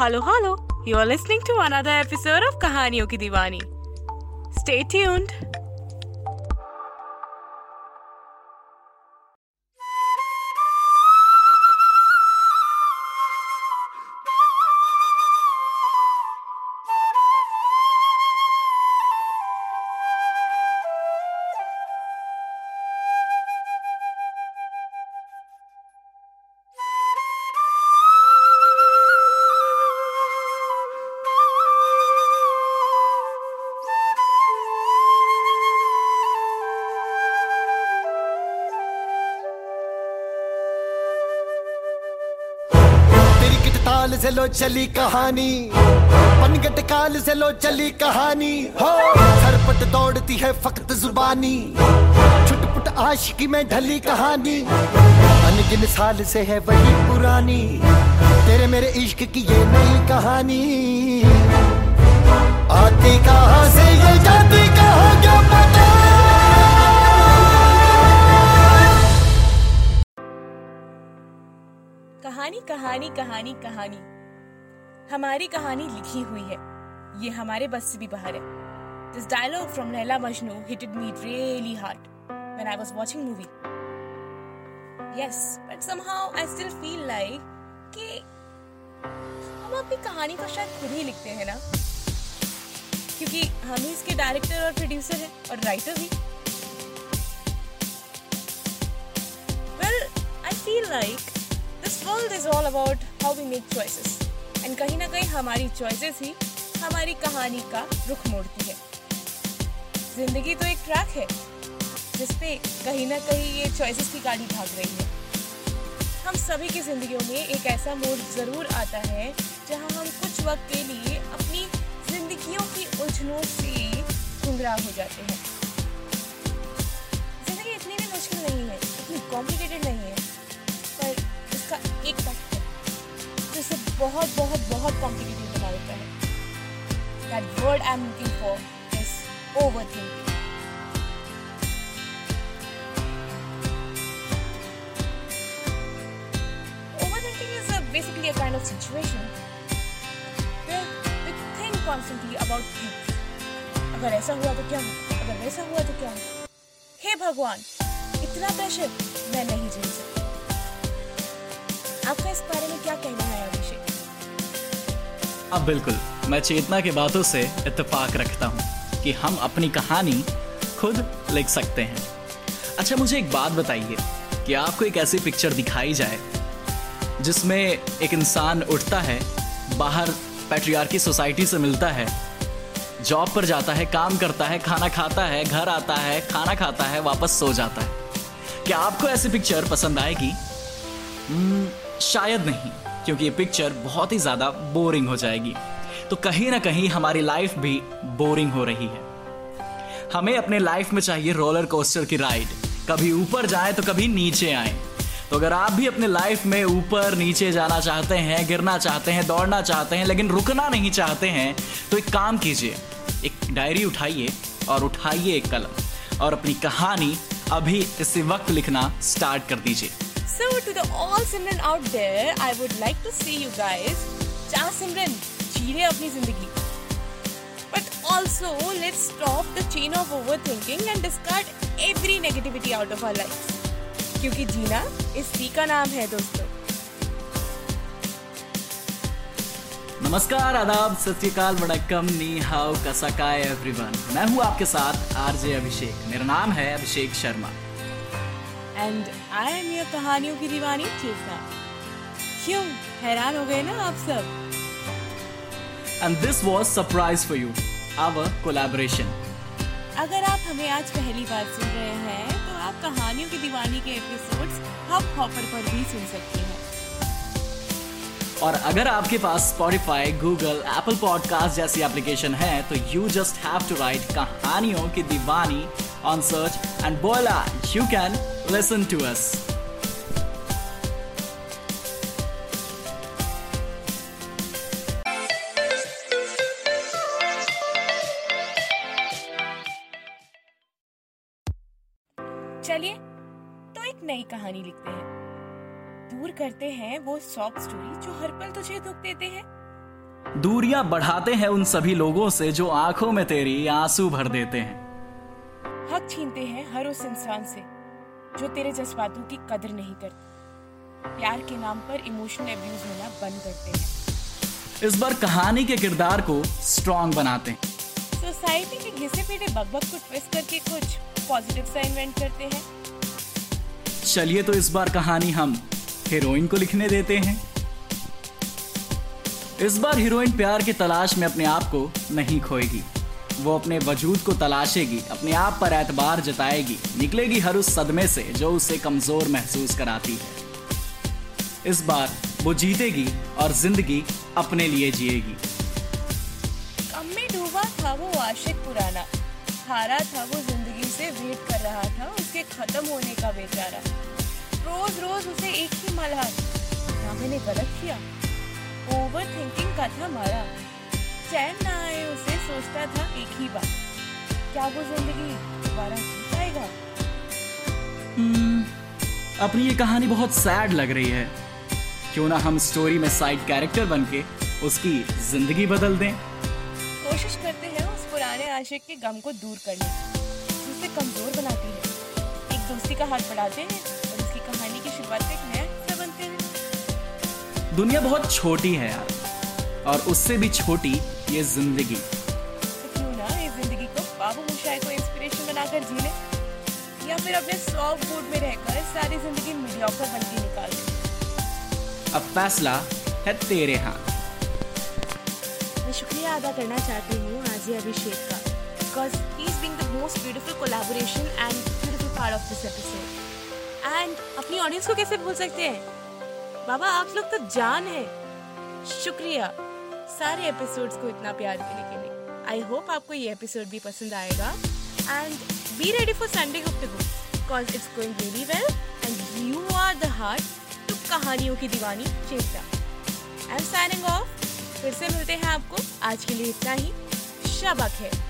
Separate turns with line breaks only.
Hello, hello. You are listening to another episode of Kahaniyon Ki Diwani. Stay tuned.
ताल से लो चली कहानी। पनगट काल से लो चली कहानी। हो, सरपट दौड़ती है फकत जुबानी। छुटपुट आशिकी में ढली कहानी। अनगिन साल से है वही पुरानी। तेरे मेरे इश्क की ये नई कहानी। आती कहाँ से, ये जाती कहाँ, क्या पता?
कहानी कहानी कहानी कहानी। हमारी कहानी लिखी हुई है। ये हमारे बस से भी बाहर है। This dialogue from Laila Majnu hitted me really hard when I was watching movie yes but somehow I still feel like कि हम अपनी कहानी को शायद खुद ही लिखते हैं ना। क्योंकि हम ही इसके डायरेक्टर और प्रोड्यूसर हैं और राइटर भी। Well, I feel like this world is all about how we make choices. And कहीं ना कहीं हमारी choices ही हमारी कहानी का रुख मोड़ती है। ज़िंदगी तो एक ट्रैक है, जिसपे कहीं ना कहीं ये choices की गाड़ी भाग रही है। हम सभी की जिंदगियों में एक ऐसा मोड़ ज़रूर आता है, जहाँ हम कुछ वक्त के लिए अपनी जिंदगियों की उलझनों से गुमराह हो जाते हैं। ज़िंदगी इतनी भी मुश्किल नहीं है, इतनी कॉम्प्लिकेटेड नहीं है। इसका एक तक है जो इसे बहुत बहुत बहुत कॉम्प्लिकेटेड बना देता है। That word I am looking for is over thinking basically a kind of situation where we think constantly about things. अगर ऐसा हुआ तो क्या हो अगर वैसा हुआ तो क्या हो हे भगवान, इतना प्रेशर मैं नहीं झेल सकती। आपका इस बारे में क्या कहना है अभिषेक?
अब बिल्कुल मैं चेतना की बातों से इतफाक रखता हूँ कि हम अपनी कहानी खुद लिख सकते हैं। अच्छा मुझे एक बात बताइए कि आपको एक ऐसी पिक्चर दिखाई जाए जिसमें एक इंसान उठता है बाहर पैट्रियार्की सोसाइटी से मिलता है जॉब पर जाता है काम करता है खाना खाता है घर आता है खाना खाता है वापस सो जाता है। क्या आपको ऐसी पिक्चर पसंद आएगी? हम्म, शायद नहीं, क्योंकि ये पिक्चर बहुत ही ज़्यादा बोरिंग हो जाएगी। तो कहीं ना कहीं हमारी लाइफ भी बोरिंग हो रही है। हमें अपने लाइफ में चाहिए रोलर कोस्टर की राइड कभी ऊपर जाए तो कभी नीचे आए। तो अगर आप भी अपने लाइफ में ऊपर नीचे जाना चाहते हैं, गिरना चाहते हैं, दौड़ना चाहते हैं, लेकिन रुकना नहीं चाहते हैं तो एक काम कीजिए। एक डायरी उठाइए और उठाइए एक कलम। और अपनी कहानी अभी इसी वक्त लिखना स्टार्ट कर दीजिए।
So to the all Simran out there, I would like to see you guys. चाह सिमरन जी अपनी ज़िंदगी But also let's stop the chain of overthinking and discard every negativity out of our lives. क्योंकि जीना इसी का नाम है दोस्तों
नमस्कार आदाब सत्यकाल वड़क्कम नी हाउ कसकाय एवरीवन मैं हूँ आपके साथ आरजे अभिषेक मेरा नाम है Abhishek Sharma
and I am your कहानियों की दीवानी चेतना क्यों? हैरान हो गए ना आप सब?
And this was surprise for you our collaboration
अगर आप हमें आज पहली बार सुन रहे हैं तो आप कहानियों की दीवानी के एपिसोड्स हब हॉपर पर भी सुन सकते हैं।
और अगर आपके पास Spotify, Google, Apple Podcast जैसी एप्लीकेशन है तो you just have to write कहानियों की दीवानी ऑन सर्च एंड बोला you can listen to us
चलिए तो एक नई कहानी लिखते हैं। दूर करते हैं वो सॉफ्ट स्टोरी जो हर पल तुझे दुख देते हैं।
दूरियाँ बढ़ाते हैं उन सभी लोगों से जो आँखों में तेरी आँसू भर देते हैं।
हक छीनते हैं हर उस इंसान से। जो तेरे जज्बातों की कदर नहीं करता। प्यार के नाम पर इमोशनल अब्यूज होना बंद करते हैं।
इस बार कहानी के किरदार को स्ट्रॉन्ग बनाते हैं।
सोसाइटी के घिसे पीटे बकबक को ट्विस्ट करके कुछ पॉजिटिव सा इन्वेंट करते हैं।
चलिए तो इस बार कहानी हम हीरोइन को लिखने देते हैं। इस बार हीरोइन प्यार की तलाश में अपने आप को नहीं खोएगी। वो अपने वजूद को तलाशेगी, अपने आप पर एतबार जताएगी, निकलेगी हर उस सदमे से जो उसे कमज़ोर महसूस कराती है। इस बार वो जीतेगी और ज़िंदगी अपने लिए जिएगी।
कम में डूबा था वो आशिक पुराना। हारा था वो ज़िंदगी से वेट कर रहा था, उसके खत्म होने का बेचारा। रोज रोज उसे एक ही मलहार। क्या मैंने गलत किया? ओवर थिंकिंग का था मारा। चैन ना आए उसे सोचता था एक ही बात क्या वो ज़िंदगी दोबारा जी पाएगा?
हम्म, अपनी ये कहानी बहुत सैड लग रही है। क्यों ना हम स्टोरी में साइड कैरेक्टर बन के उसकी ज़िंदगी बदल दें।
कोशिश करते हैं उस पुराने आशिक के गम को दूर करने की, उसे कमज़ोर बनाती है। एक दोस्ती का हाथ बढ़ाते हैं और उसकी कहानी की शुरुआत एक नया हिस्सा बनते हैं।
दुनिया बहुत छोटी है यार और उससे भी छोटी ये ज़िंदगी।
तो क्यों ना इस ज़िंदगी को बाबू मुशाई को इंस्पिरेशन बनाकर जी ले? या फिर अपने सॉफ्ट मूड में रहकर सारी ज़िंदगी मीडियोकर बन के निकाल दे?
अब फैसला है तेरे हाथ।
मैं शुक्रिया अदा करना चाहती हूँ आजी अभिषेक का because he is being the most beautiful collaboration and beautiful part of this episode and अपनी ऑडियंस को कैसे भूल सकते हैं? बाबा आप लोग तो जान है। शुक्रिया। सारे एपिसोड्स को इतना प्यार देने के लिए। आई होप आपको ये एपिसोड भी पसंद आएगा। And be ready for Sunday गुप्त because it's going really well and you are the heart to कहानियों की दीवानी Chetna I am signing of फिर से मिलते हैं आपको। आज के लिए इतना ही। शबक है।